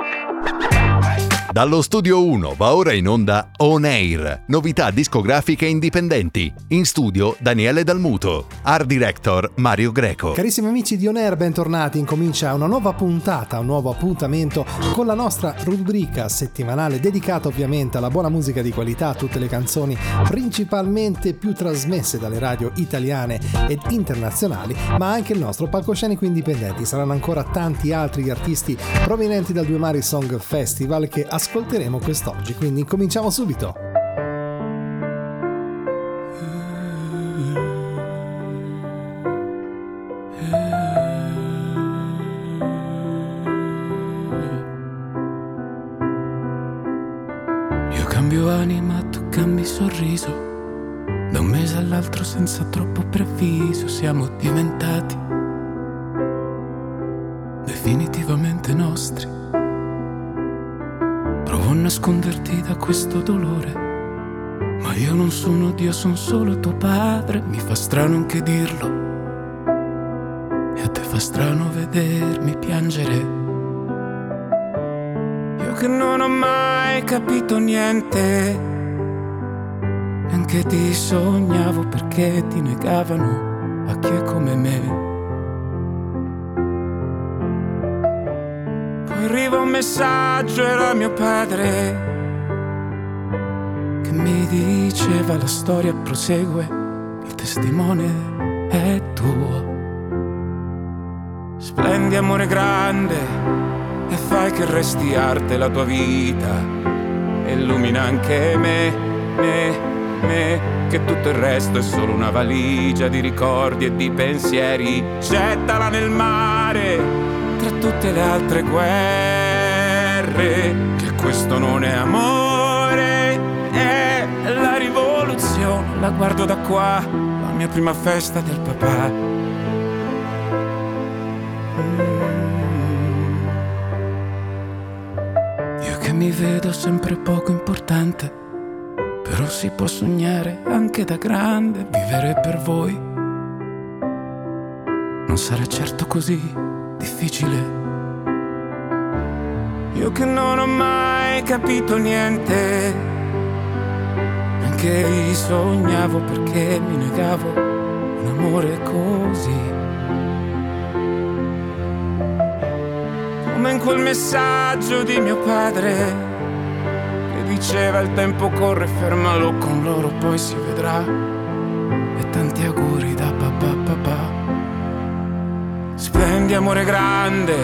Ha ha Dallo studio 1 va ora in onda On Air, novità discografiche indipendenti. In studio Daniele Dalmuto, art director Mario Greco. Carissimi amici di On Air, bentornati. Incomincia una nuova puntata, un nuovo appuntamento con la nostra rubrica settimanale dedicata ovviamente alla buona musica di qualità, tutte le canzoni principalmente più trasmesse dalle radio italiane ed internazionali, ma anche il nostro palcoscenico indipendenti. Saranno ancora tanti altri artisti provenienti dal Due Mari Song Festival che ascolteremo quest'oggi, quindi cominciamo subito. Io cambio anima, tu cambi sorriso. Da un mese all'altro senza troppo preavviso siamo diventati nasconderti da questo dolore. Ma io non sono Dio, sono solo tuo padre, mi fa strano anche dirlo. E a te fa strano vedermi piangere. Io che non ho mai capito niente, neanche ti sognavo perché ti negavano a chi è come me. Arriva un messaggio, era mio padre che mi diceva la storia prosegue, il testimone è tuo. Splendi amore grande e fai che resti arte la tua vita. Illumina anche me, me, me, che tutto il resto è solo una valigia di ricordi e di pensieri. Gettala nel mare tra tutte le altre guerre, che questo non è amore, è la rivoluzione, la guardo da qua, la mia prima festa del papà. Mm. Io che mi vedo sempre poco importante, però si può sognare anche da grande, vivere per voi. Non sarà certo così difficile. Io che non ho mai capito niente, neanche vi sognavo perché mi negavo un amore così. Come in quel messaggio di mio padre che diceva il tempo corre, fermalo con loro, poi si vedrà. E tanti auguri da papà papà. Spendi amore grande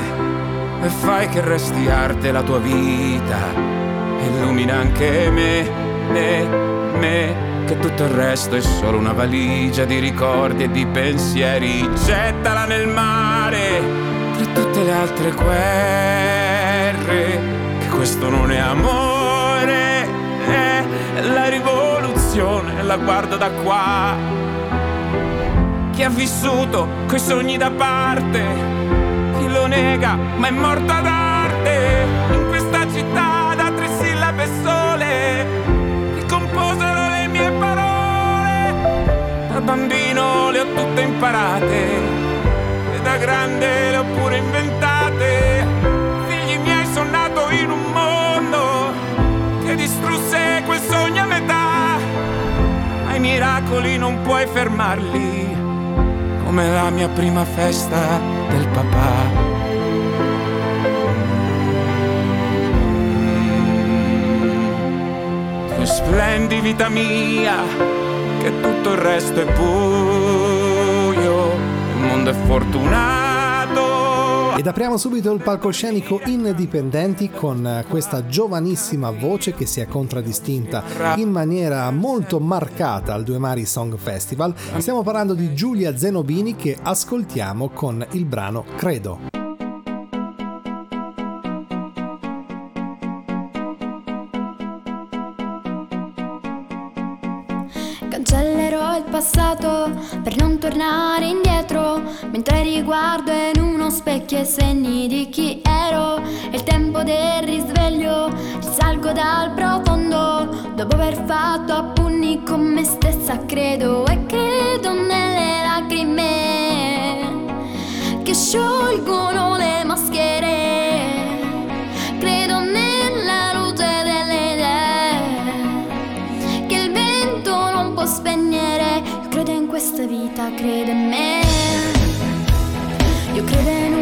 e fai che resti arte la tua vita. Illumina anche me, me, me, che tutto il resto è solo una valigia di ricordi e di pensieri. Gettala nel mare tra tutte le altre guerre, che questo non è amore, è la rivoluzione, la guardo da qua chi ha vissuto coi sogni da parte, chi lo nega ma è morto ad arte, in questa città da tre sillabe sole, che composero le mie parole, da bambino le ho tutte imparate e da grande le ho pure inventate, figli miei sono nato in un mondo che distrusse quel sogno a metà, ma i miracoli non puoi fermarli come la mia prima festa del papà. Tu splendi vita mia, che tutto il resto è buio, il mondo è fortunato ed apriamo subito il palcoscenico Indipendenti con questa giovanissima voce che si è contraddistinta in maniera molto marcata al Due Mari Song Festival. Stiamo parlando di Giulia Zenobini che ascoltiamo con il brano Credo. Cancellerò il passato per non tornare Mentre riguardo in uno specchio i segni di chi ero È il tempo del risveglio, risalgo dal profondo Dopo aver fatto a pugni con me stessa credo E credo nelle lacrime Che sciolgono le maschere spegnere. Credo in questa vita, credo in me una vita,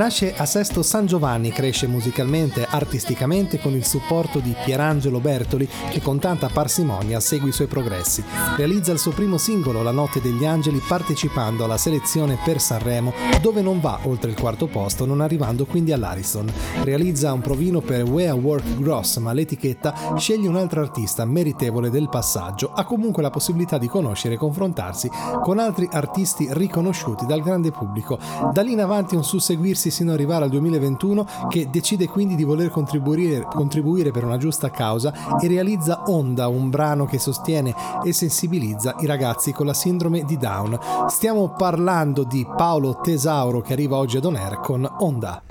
Nasce a Sesto San Giovanni, cresce musicalmente, artisticamente con il supporto di Pierangelo Bertoli che con tanta parsimonia segue i suoi progressi. Realizza il suo primo singolo, La notte degli angeli, partecipando alla selezione per Sanremo, dove non va oltre il quarto posto, non arrivando quindi all'Ariston. Realizza un provino per Where Work Gross, ma l'etichetta sceglie un altro artista meritevole del passaggio. Ha comunque la possibilità di conoscere e confrontarsi con altri artisti riconosciuti dal grande pubblico. Da lì in avanti un susseguirsi sino ad arrivare al 2021 che decide quindi di voler contribuire, contribuire per una giusta causa e realizza Onda, un brano che sostiene e sensibilizza i ragazzi con la sindrome di Down. Stiamo parlando di Paolo Tesauro che arriva oggi ad On con Onda.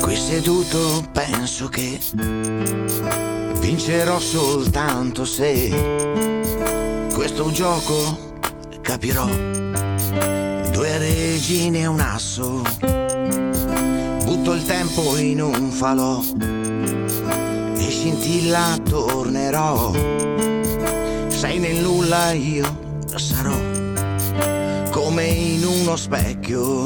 Qui seduto penso che vincerò soltanto se questo gioco capirò. Due regine e un asso, butto il tempo in un falò e scintilla tornerò. Sei nel nulla io sarò come in uno specchio.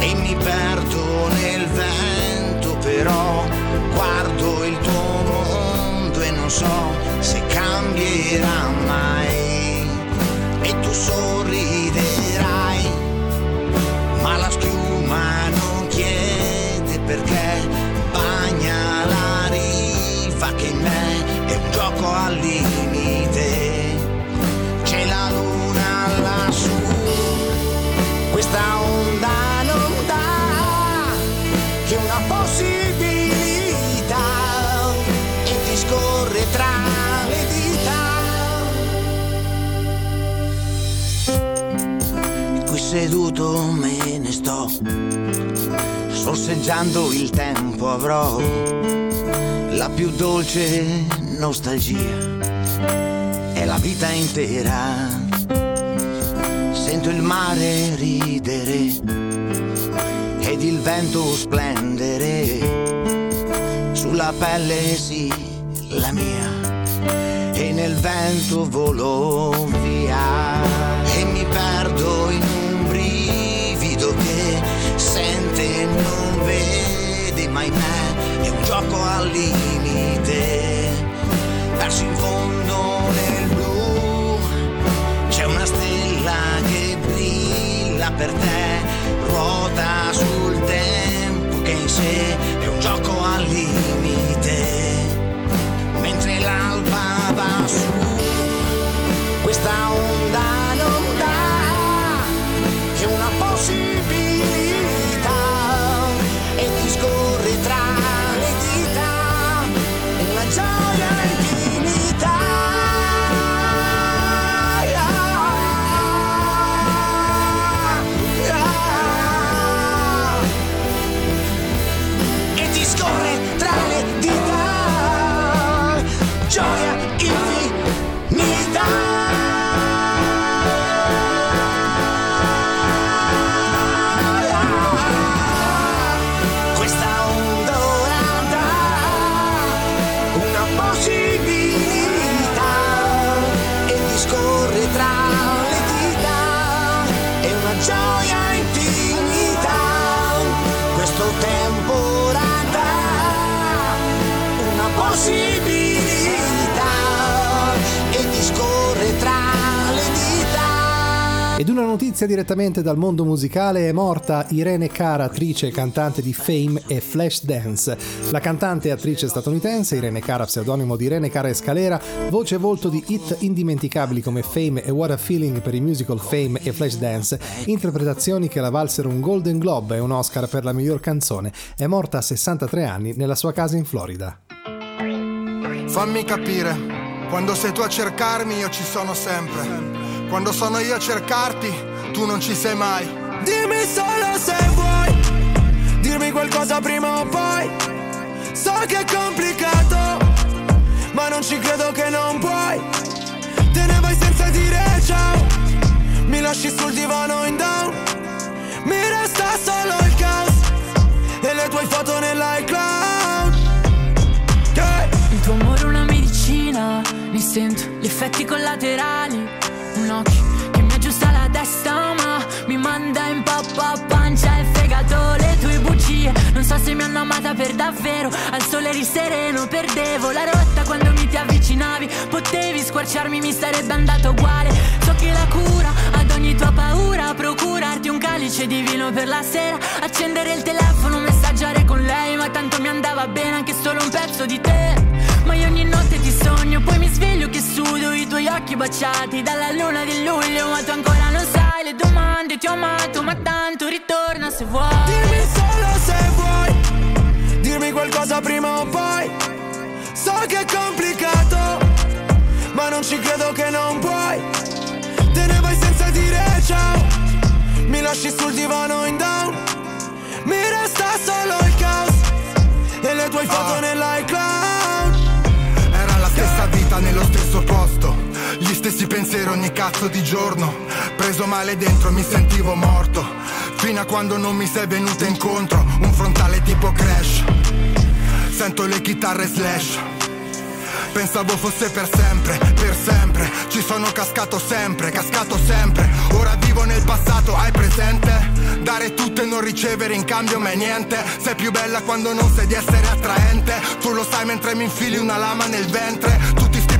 E mi perdo nel vento però guardo il tuo mondo e non so se cambierà mai e tu sorriderai. Ma la schiuma non chiede perché bagna la riva che in me è un gioco al limite seduto me ne sto, sorseggiando il tempo avrò la più dolce nostalgia, è la vita intera. Sento il mare ridere ed il vento splendere. Sulla pelle sì la mia e nel vento volo via. E mi perdo in sente e non vede mai me è un gioco al limite perso in fondo nel blu c'è una stella che brilla per te, ruota sul tempo che in sé è un gioco al limite. Mentre l'alba va su, questa onda non dà che una possibilità Johnny. Notizia direttamente dal mondo musicale è morta Irene Cara, attrice e cantante di Fame e Flashdance. La cantante e attrice statunitense Irene Cara, pseudonimo di Irene Cara Escalera, voce e volto di hit indimenticabili come Fame e What a Feeling per i musical Fame e Flashdance, interpretazioni che la valsero un Golden Globe e un Oscar per la miglior canzone, è morta a 63 anni nella sua casa in Florida. Fammi capire, quando sei tu a cercarmi io ci sono sempre. Quando sono io a cercarti, tu non ci sei mai. Dimmi solo se vuoi, dirmi qualcosa prima o poi. So che è complicato, ma non ci credo che non puoi. Te ne vai senza dire ciao, mi lasci sul divano in down. Mi resta solo il caos e le tue foto nell'iCloud. Yeah. Il tuo amore è una medicina, ne sento gli effetti collaterali un occhio che mi aggiusta la testa ma mi manda in pappa pancia e fegato le tue bugie. Non so se mi hanno amata per davvero al sole eri sereno perdevo la rotta. Quando mi ti avvicinavi potevi squarciarmi mi sarebbe andato uguale. So che la cura ad ogni tua paura procurarti un calice di vino per la sera accendere il telefono messaggiare con lei ma tanto mi andava bene anche solo un pezzo di te ma io ogni notte ti sogno Poi mi sveglio che sudo i tuoi occhi baciati Dalla luna di luglio Ma tu ancora non sai le domande Ti ho amato ma tanto ritorna se vuoi. Dimmi solo se vuoi Dirmi qualcosa prima o poi. So che è complicato Ma non ci credo che non puoi. Te ne vai senza dire ciao Mi lasci sul divano in down. Mi resta solo il caos E le tue foto oh. nell'iCloud stessa vita nello stesso posto. Gli stessi pensieri ogni cazzo di giorno. Preso male dentro mi sentivo morto. Fino a quando non mi sei venuta incontro. Un frontale tipo crash. Sento le chitarre slash. Pensavo fosse per sempre, per sempre. Ci sono cascato sempre, cascato sempre. Ora vivo nel passato, hai presente? Dare tutto e non ricevere in cambio mai niente. Sei più bella quando non sai di essere attraente. Tu lo sai mentre mi infili una lama nel ventre. Tutti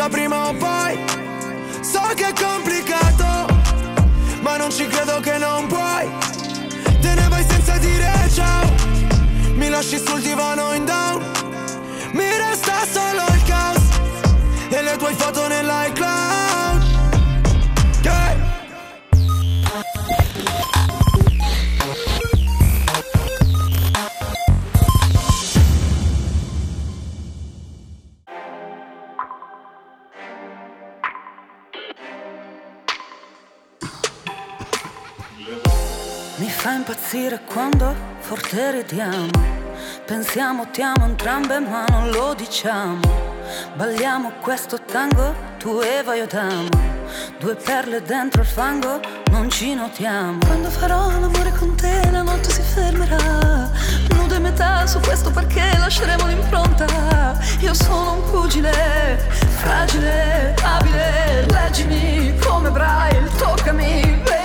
Qualcosa prima o poi. So che è complicato Ma non ci credo che non puoi. Te ne vai senza dire ciao. Mi lasci sul divano in down. Mi resta solo il caos E le tue foto nell'iCloud impazzire quando forte ridiamo. Pensiamo, ti amo entrambe ma non lo diciamo. Balliamo questo tango, tu Eva io t'amo. Due perle dentro il fango, non ci notiamo. Quando farò l'amore con te la notte si fermerà. Nude metà su questo perché lasceremo l'impronta. Io sono un pugile, fragile, abile. Leggimi come Braille, toccami, baby.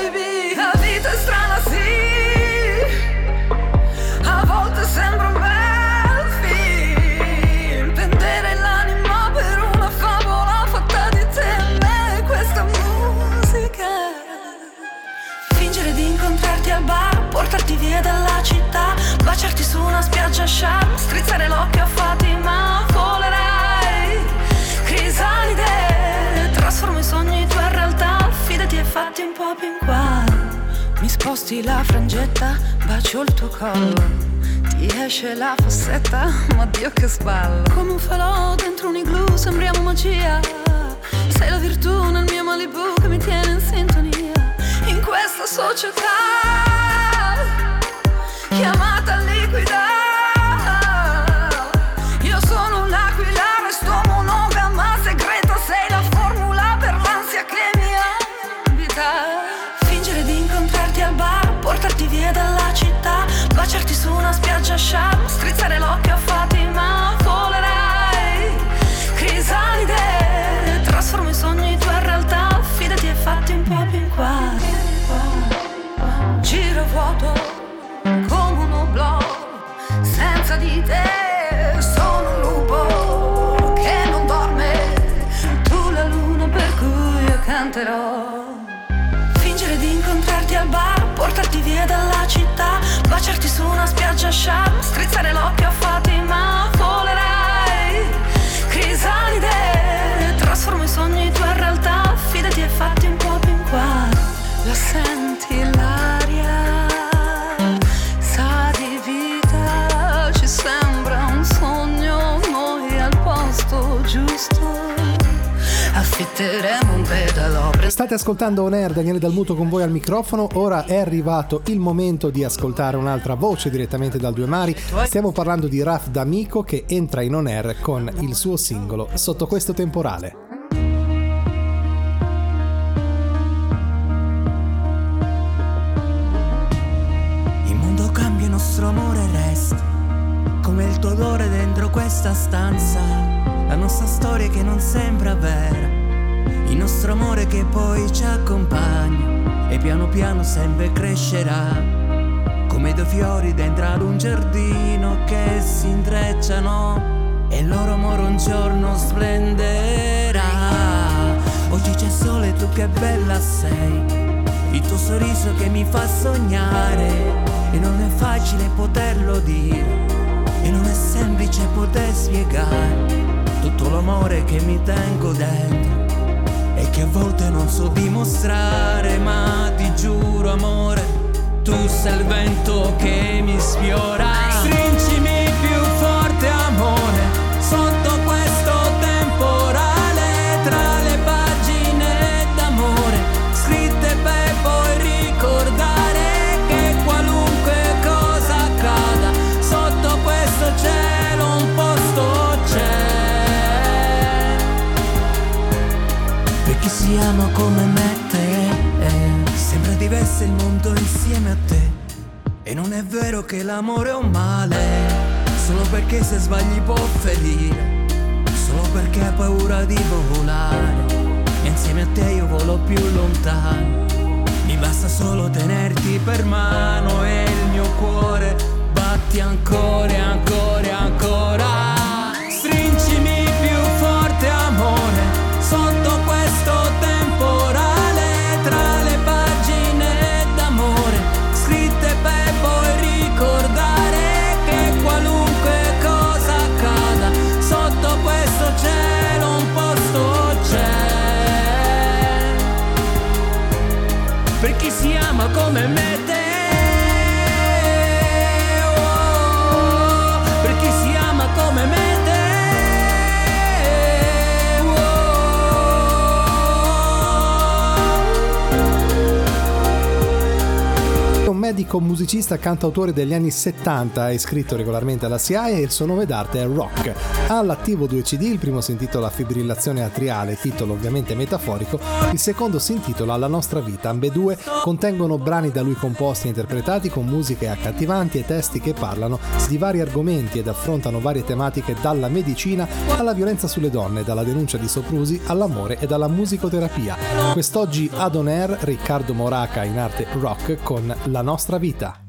Spiaggia charm Strizzare l'occhio a Fatima Volerai Crisalide Trasformo i sogni tuoi in realtà Fidati e fatti un po' più in qua. Mi sposti la frangetta Bacio il tuo collo ti esce la fossetta, ma Dio che sballo Come un falò dentro un igloo, sembriamo magia. Sei la virtù nel mio Malibu che mi tiene in sintonia. In questa società chiamata liquida. Io sono l'aquila, resto monogama segreta, sei la formula per l'ansia che mi abita. Fingere di incontrarti al bar, portarti via dalla città, baciarti su una spiaggia sharp, strizzare l'occhio a Fatima, sono un lupo che non dorme, tu la luna per cui io canterò. Fingere di incontrarti al bar, portarti via dalla città, baciarti su una spiaggia sharp, strizzare l'occhio a Fatima, volerai. Crisalide, trasformo i sogni tua in realtà, fidati e fatti un po' più in qua. La senti affitteremo un pedalò. State ascoltando On Air, Daniele Dalmuto con voi al microfono. Ora è arrivato il momento di ascoltare un'altra voce direttamente dal Due Mari. Stiamo parlando di Raf D'Amico che entra in On Air con il suo singolo Sotto questo temporale. Il mondo cambia, il nostro amore resta come il tuo odore dentro questa stanza. La nostra storia che non sembra vera il nostro amore che poi ci accompagna e piano piano sempre crescerà, come due fiori dentro ad un giardino che si intrecciano e il loro amore un giorno splenderà. Oggi c'è sole, tu che bella sei, il tuo sorriso che mi fa sognare e non è facile poterlo dire e non è semplice poter spiegare tutto l'amore che mi tengo dentro che a volte non so dimostrare, ma ti giuro amore, tu sei il vento che mi sfiora. Stringimi più forte Per chi si ama come me te. Eh, Sembra diverso il mondo insieme a te. E non è vero che l'amore è un male. Solo perché se sbagli può ferire. Solo perché hai paura di volare. E insieme a te io volo più lontano. Mi basta solo tenerti per mano E il mio cuore batti ancora e ancora e ancora Un medico musicista cantautore degli anni 70 è iscritto regolarmente alla SIAE e il suo nome d'arte è Rock. Ha all'attivo due CD, il primo si intitola Fibrillazione atriale, titolo ovviamente metaforico, il secondo si intitola La nostra vita. Ambedue contengono brani da lui composti e interpretati con musiche accattivanti e testi che parlano di vari argomenti ed affrontano varie tematiche dalla medicina alla violenza sulle donne, dalla denuncia di soprusi all'amore e dalla musicoterapia. Quest'oggi ad On Air Riccardo Moraca in arte rock con La nostra vita.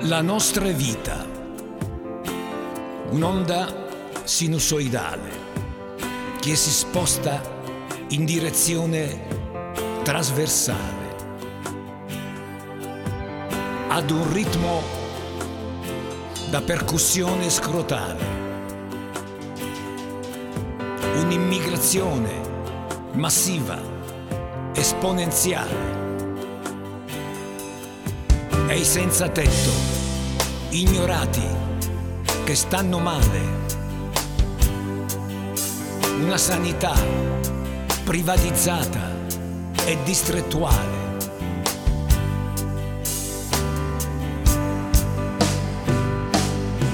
La nostra vita. Un'onda sinusoidale che si sposta in direzione trasversale ad un ritmo da percussione scrotale, un'immigrazione massiva, esponenziale, e i senza tetto, ignorati, che stanno male, una sanità privatizzata e distrettuale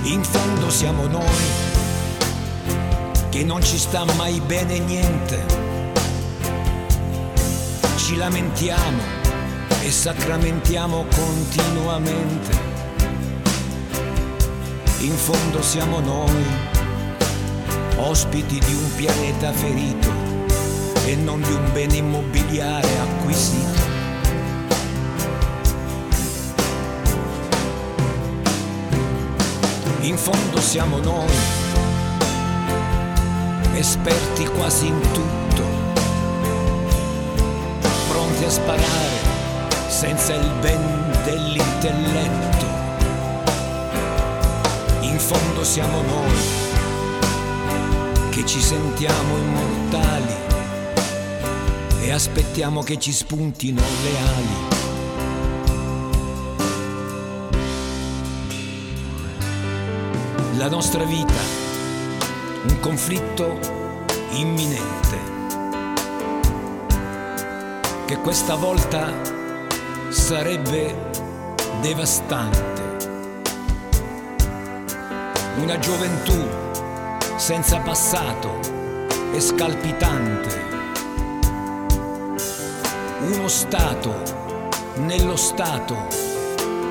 In fondo siamo noi che non ci sta mai bene niente. Ci lamentiamo e sacramentiamo continuamente. In fondo siamo noi, ospiti di un pianeta ferito e non di un bene immobiliare acquisito. In fondo siamo noi, esperti quasi in tutto, pronti a sparare senza il ben dell'intelletto. In fondo siamo noi, che ci sentiamo immortali e aspettiamo che ci spuntino le ali. La nostra vita, un conflitto imminente, che questa volta sarebbe devastante. Una gioventù senza passato e scalpitante. Uno Stato nello Stato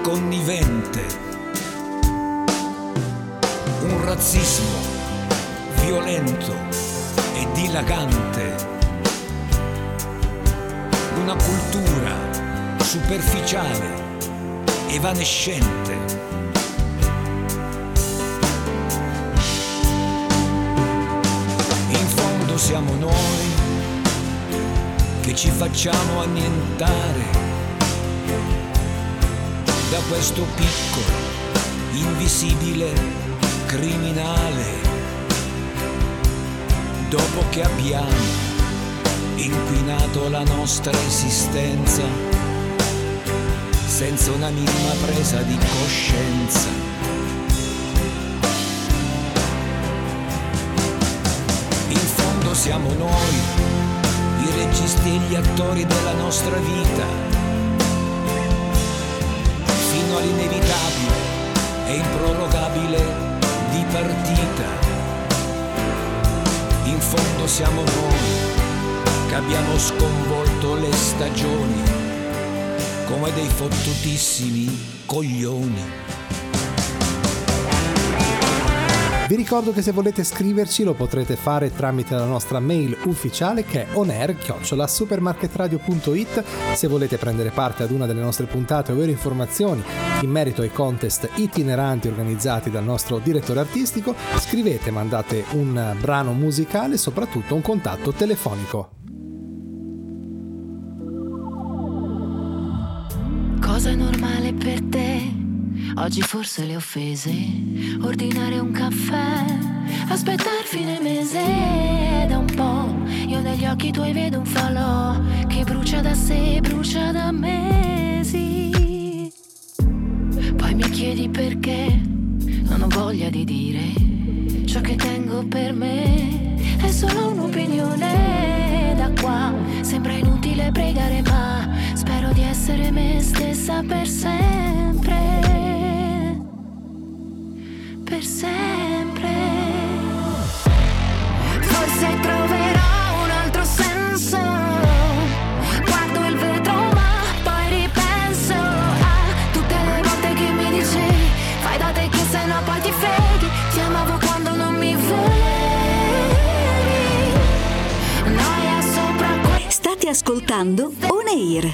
connivente un razzismo violento e dilagante, una cultura superficiale, evanescente. In fondo siamo noi che ci facciamo annientare da questo piccolo, invisibile criminale dopo che abbiamo inquinato la nostra esistenza senza una minima presa di coscienza. In fondo siamo noi, i registi e gli attori della nostra vita, fino all'inevitabile e improrogabile partita. In fondo siamo noi che abbiamo sconvolto le stagioni come dei fottutissimi coglioni. Vi ricordo che se volete scriverci lo potrete fare tramite la nostra mail ufficiale che è onair-supermarketradio.it se volete prendere parte ad una delle nostre puntate o avere informazioni in merito ai contest itineranti organizzati dal nostro direttore artistico, scrivete, mandate un brano musicale e soprattutto un contatto telefonico. Oggi forse le offese, ordinare un caffè, aspettare fine mese da un po'. Io negli occhi tuoi vedo un falò che brucia da sé, brucia da mesi. Poi mi chiedi perché non ho voglia di dire ciò che tengo per me. È solo un'opinione da qua, sembra inutile pregare ma spero di essere me stessa per sempre per sempre. Forse troverò un altro senso. Guardo il vetro ma poi ripenso a tutte le volte che mi dicevi fai da te che se no poi ti freghi. Ti amavo quando non mi volevi. Noia sopra que- State ascoltando On Air.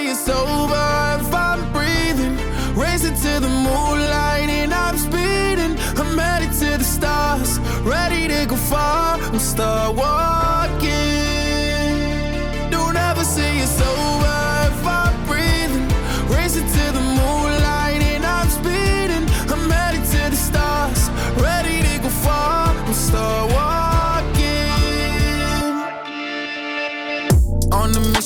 say it's over if I'm breathing. Racing to the moonlight and I'm speeding. I'm headed to the stars, ready to go far. I'm Star Wars.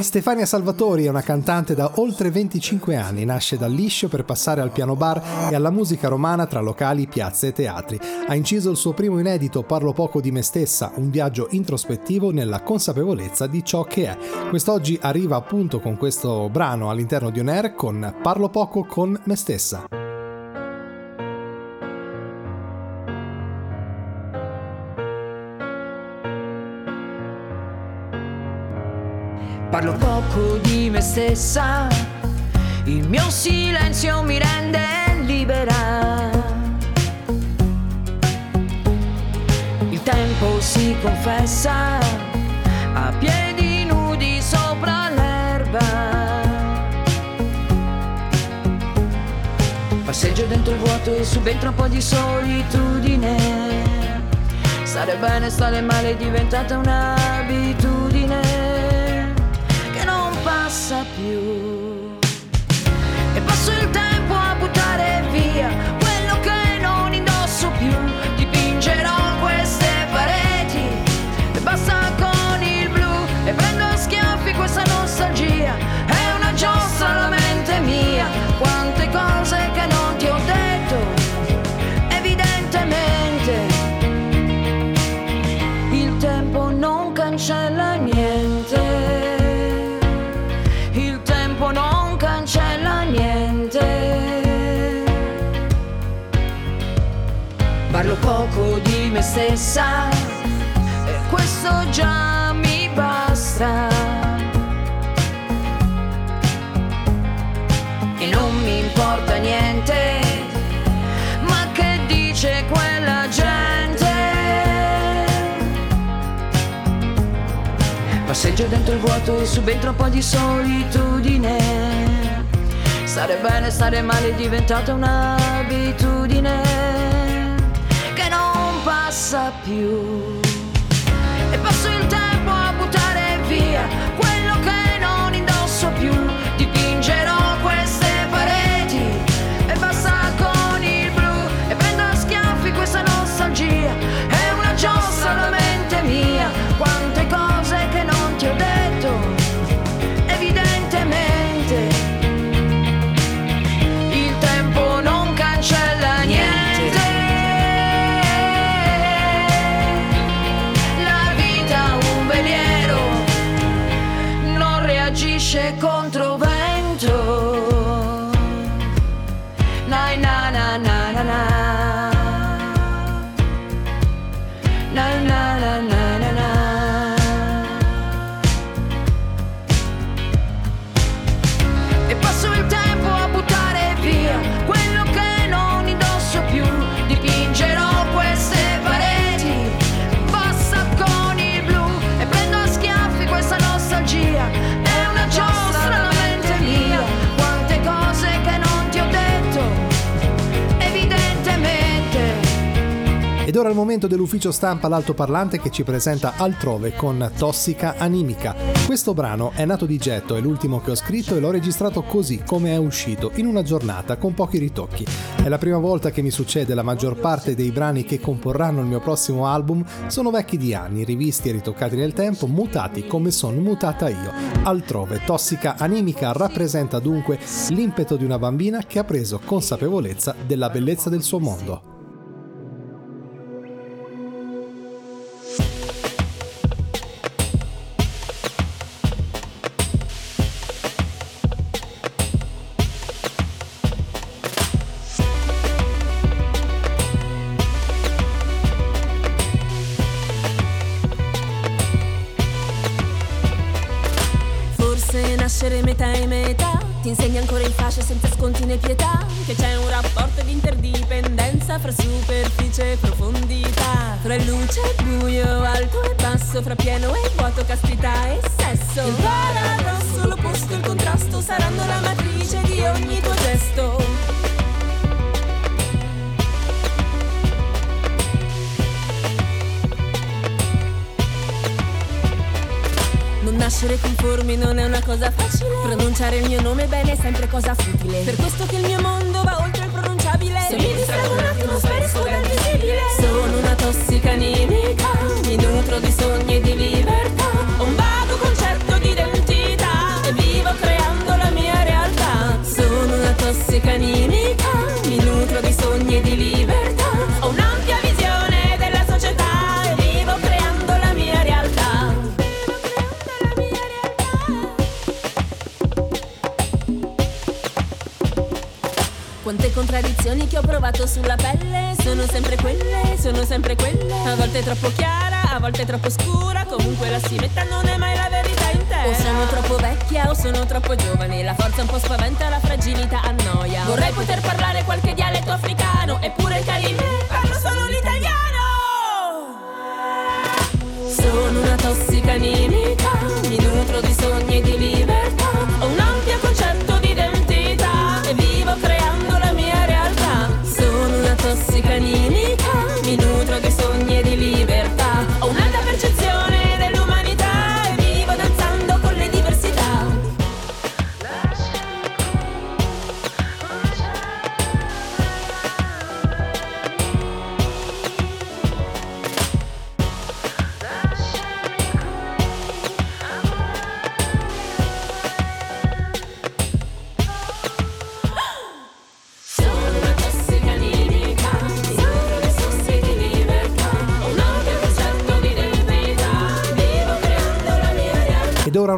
Stefania Salvatori è una cantante da oltre 25 anni, nasce dal liscio per passare al piano bar e alla musica romana tra locali, piazze e teatri. Ha inciso il suo primo inedito Parlo poco di me stessa, un viaggio introspettivo nella consapevolezza di ciò che è. Quest'oggi arriva appunto con questo brano all'interno di On Air con Parlo poco con me stessa. Parlo poco di me stessa, il mio silenzio mi rende libera. Il tempo si confessa a piedi nudi sopra l'erba. Passeggio dentro il vuoto e subentra un po' di solitudine. Stare bene, stare male è diventata un'abitudine passa più. E passo il tempo a buttare via poco di me stessa e questo già mi basta. E non mi importa niente, ma che dice quella gente? Passeggio dentro il vuoto e subentra un po' di solitudine. Stare bene, stare male è diventata un'abitudine passa più. Ora il momento dell'ufficio stampa L'Altoparlante che ci presenta Altrove con Tossica Animica. Questo brano è nato di getto, è l'ultimo che ho scritto e l'ho registrato così come è uscito, in una giornata, con pochi ritocchi. È la prima volta che mi succede, la maggior parte dei brani che comporranno il mio prossimo album sono vecchi di anni, rivisti e ritoccati nel tempo, mutati come sono mutata io. Altrove, Tossica Animica rappresenta dunque l'impeto di una bambina che ha preso consapevolezza della bellezza del suo mondo. Ti insegna ancora in fascia senza sconti né pietà Che c'è un rapporto di interdipendenza Fra superficie e profondità Fra luce e buio, alto e basso Fra pieno e vuoto, castità e sesso. Il paradosso, l'opposto, il contrasto Saranno la matrice di ogni tuo gesto. Nascere conformi non è una cosa Pronunciare il mio nome bene è sempre cosa futile. Per questo che il mio mondo va oltre il pronunciabile. Se mi distrago un attimo sparisco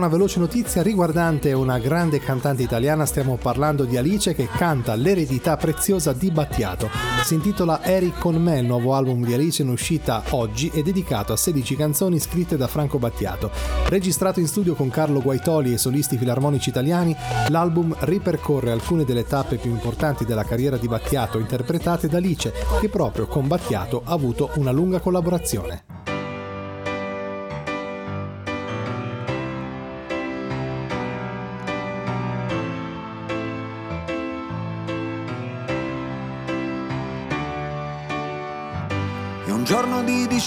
una veloce notizia riguardante una grande cantante italiana, stiamo parlando di Alice che canta L'eredità preziosa di Battiato. Si intitola Eri con me, il nuovo album di Alice in uscita oggi e dedicato a 16 canzoni scritte da Franco Battiato. Registrato in studio con Carlo Guaitoli e solisti filarmonici italiani, l'album ripercorre alcune delle tappe più importanti della carriera di Battiato interpretate da Alice, che proprio con Battiato ha avuto una lunga collaborazione.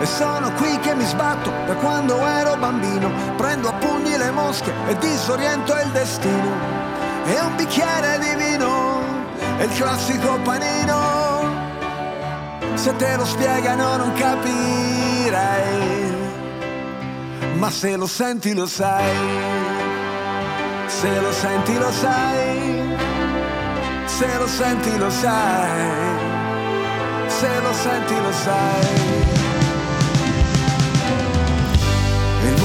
E sono qui che mi sbatto da quando ero bambino, prendo a pugni le mosche e disoriento il destino. E un bicchiere di vino, è il classico panino. Se te lo spiegano non capirai, ma se lo senti lo sai. Se lo senti lo sai, se lo senti lo sai, se lo senti lo sai.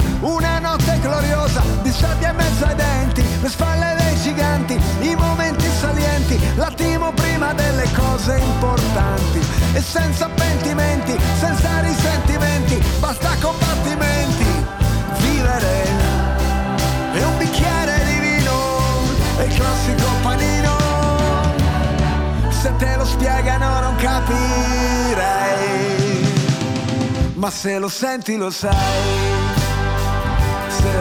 Casa? Una notte gloriosa, di sabbia in mezzo ai denti, le spalle dei giganti, i momenti salienti, l'attimo prima delle cose importanti. E senza pentimenti, senza risentimenti, basta combattimenti, vivere. E un bicchiere di vino, e il classico panino. Se te lo spiegano non capirai ma se lo senti lo sai,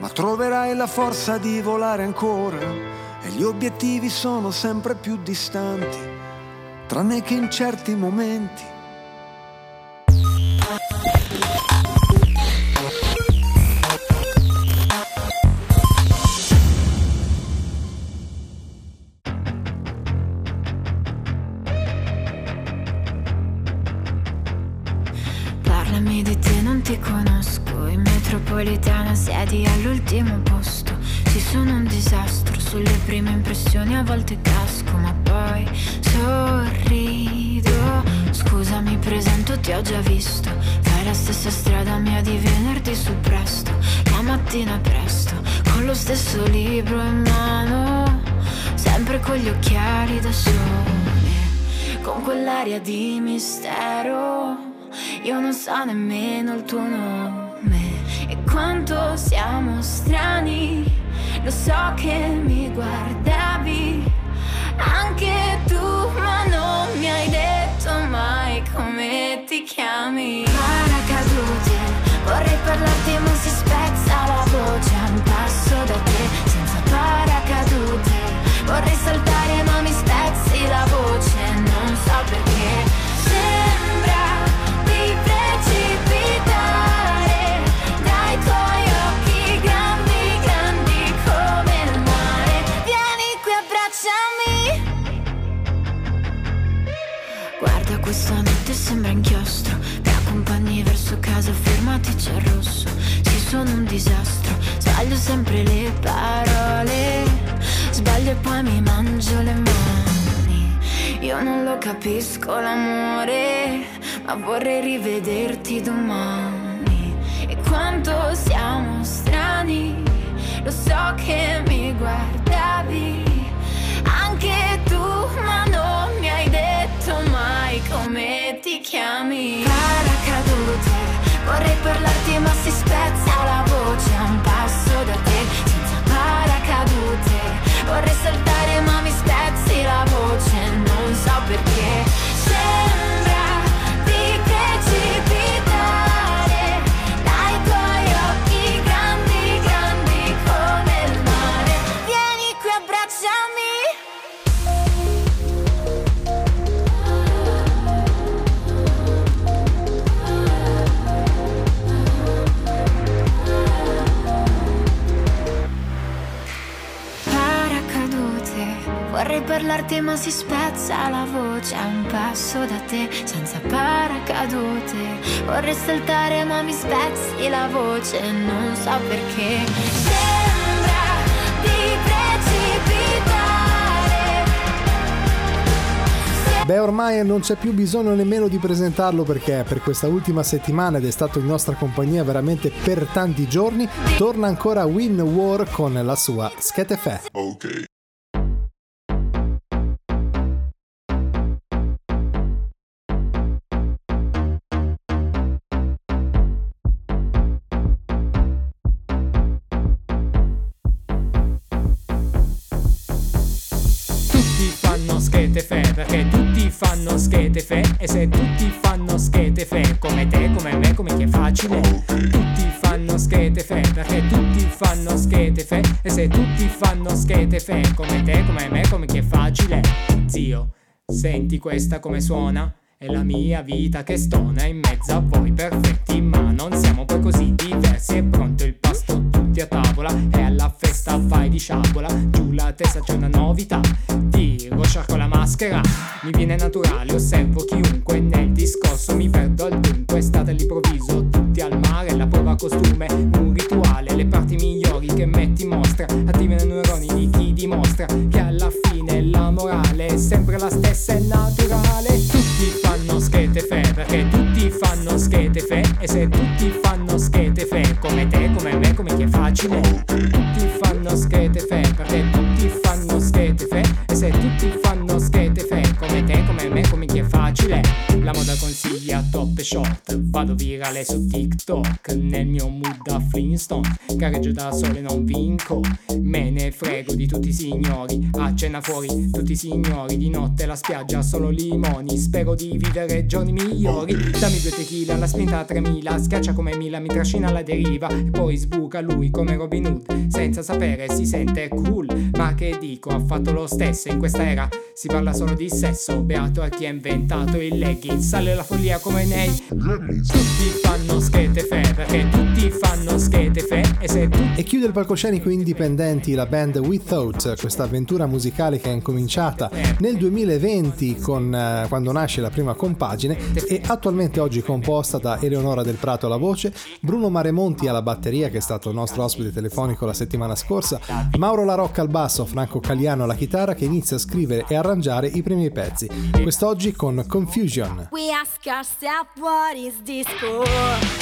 ma troverai la forza di volare ancora e gli obiettivi sono sempre più distanti, tranne che in certi momenti. Metropolitana siedi all'ultimo posto. Ci sono un disastro sulle prime impressioni, a volte casco, ma poi sorrido. Scusa, mi presento, ti ho già visto. Fai la stessa strada mia di venerdì su presto. La mattina presto, con lo stesso libro in mano. Sempre con gli occhiali da sole. Con quell'aria di mistero. Io non so nemmeno il tuo nome quanto siamo strani. Lo so che mi guardavi anche tu, ma non mi hai detto mai come ti chiami. Paracadute, vorrei parlarti ma si spezza la voce un passo da te, senza paracadute. Vorrei saltare sembra inchiostro. Mi accompagni verso casa, fermati c'è il rosso. Ci sono un disastro, sbaglio sempre le parole. Sbaglio e poi mi mangio le mani. Io non lo capisco l'amore, ma vorrei rivederti domani. E quanto siamo strani, lo so che mi guardavi. Parlarti ma si spezza la voce a un passo da te, senza paracadute. Vorrei saltare ma mi spezzi la voce, non so perché. Sembra di precipitare. Beh, ormai non c'è più bisogno nemmeno di presentarlo perché per questa ultima settimana ed è stato in nostra compagnia veramente per tanti giorni, torna ancora Win War con la sua Schetefe. Ok. Tutti fanno schete fe e se tutti fanno schete fe come te, come me, come chi è facile. Tutti fanno schete fe perché tutti fanno schete fe e se tutti fanno schete fe come te, come me, come chi è facile. Zio, senti questa come suona? È la mia vita che stona in mezzo a voi perfetti ma non siamo poi così diversi. È pronto il pasto tutti a tavola e alla festa fai di sciabola? Giù la testa c'è una novità. Tiro, sciarco la maschera. Mi viene naturale, osservo chiunque Nel discorso. Mi perdo al dunque State all'improvviso, tutti al mare La prova costume, un rituale Le parti migliori che metti in mostra. Attivano i neuroni di chi dimostra Che alla fine la morale è sempre la stessa, è naturale. Tutti fanno schete fe Perché tutti fanno schete fe. E se tutti fanno schete fe Come te, come me, come chi è facile? Tutti fanno schete fe e short, vado virale su TikTok, nel mio mood da Flintstone, gareggio da sole non vinco, me ne frego di tutti i signori, a fuori tutti i signori, di notte la spiaggia solo limoni, spero di vivere giorni migliori, dammi due tequila, la spinta a 3000, schiaccia come Mila, mi trascina alla deriva, e poi sbuca lui come Robin Hood, senza sapere si sente cool, ma che dico, ha fatto lo stesso in questa era, si parla solo di sesso, beato a chi ha inventato il legging, sale la follia come nei, tutti fanno schete fe, perché tutti fanno schete fe, e se tutti... E chiude il palcoscenico indipendenti la band We Thought, questa avventura musicale che è incominciata nel 2020 con, eh, quando nasce la prima compagine e attualmente oggi composta da Eleonora Del Prato alla voce, Bruno Maremonti alla batteria che è stato il nostro ospite telefonico la settimana scorsa, Mauro La Rocca al basso, Franco Cagliano alla chitarra che inizia a scrivere e arrangiare i primi pezzi. Quest'oggi con Confusion. We ask ourselves what is disco?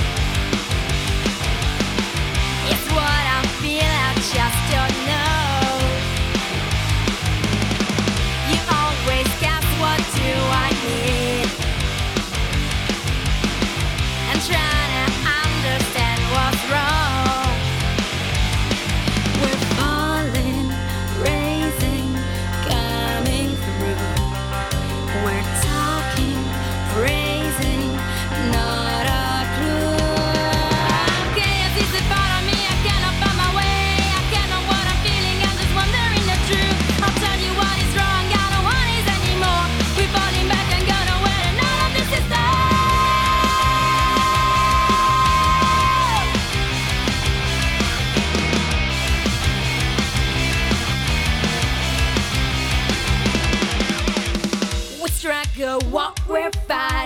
Struggle what we're fighting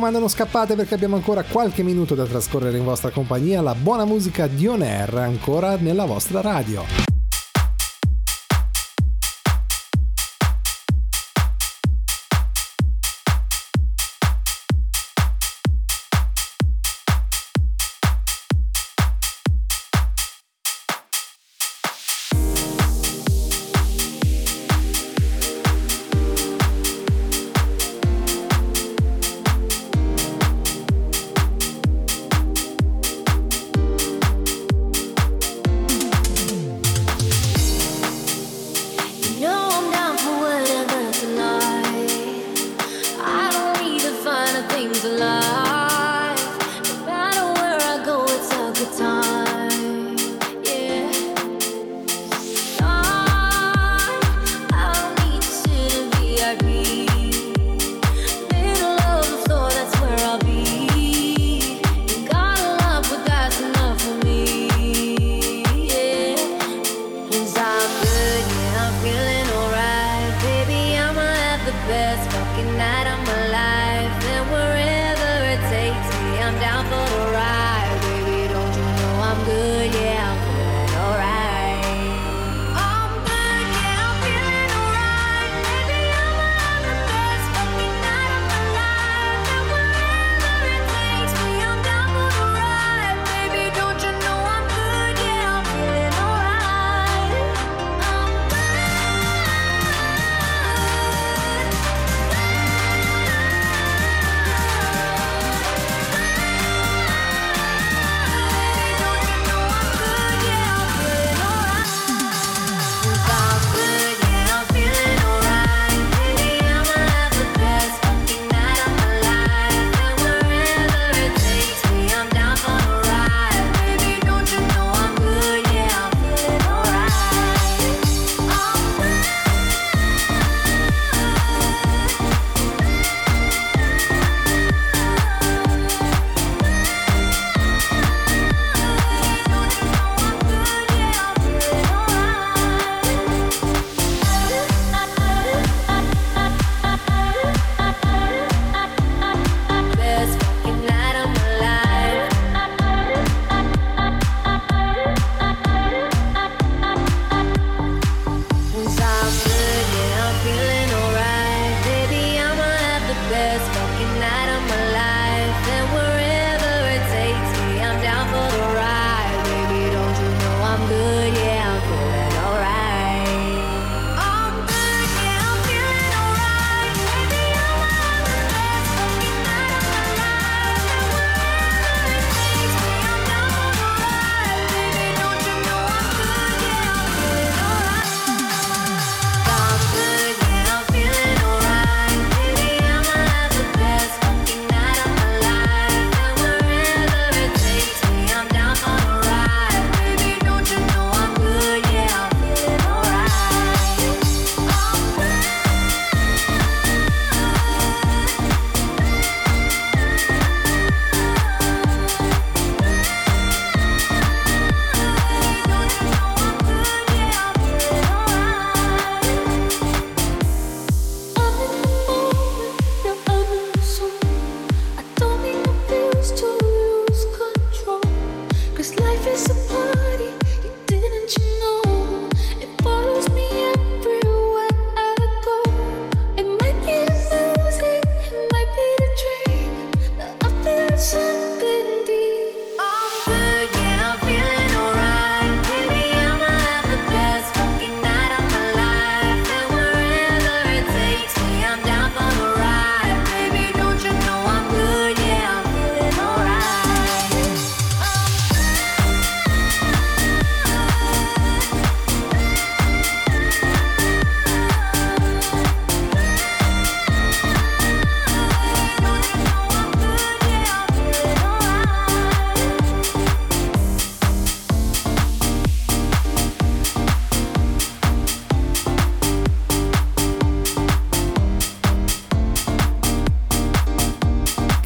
raccomando non scappate perché abbiamo ancora qualche minuto da trascorrere in vostra compagnia, la buona musica di On Air ancora nella vostra radio.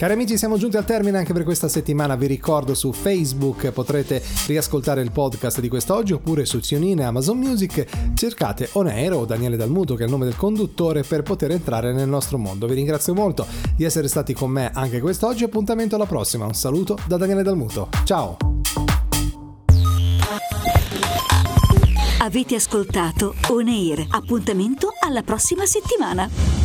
Cari amici, siamo giunti al termine anche per questa settimana. Vi ricordo su Facebook potrete riascoltare il podcast di quest'oggi oppure su e Amazon Music. Cercate Oneiro o Daniele Dalmuto, che è il nome del conduttore, per poter entrare nel nostro mondo. Vi ringrazio molto di essere stati con me anche quest'oggi. Appuntamento alla prossima. Un saluto da Daniele Dalmuto. Ciao! Avete ascoltato On Air. Appuntamento alla prossima settimana.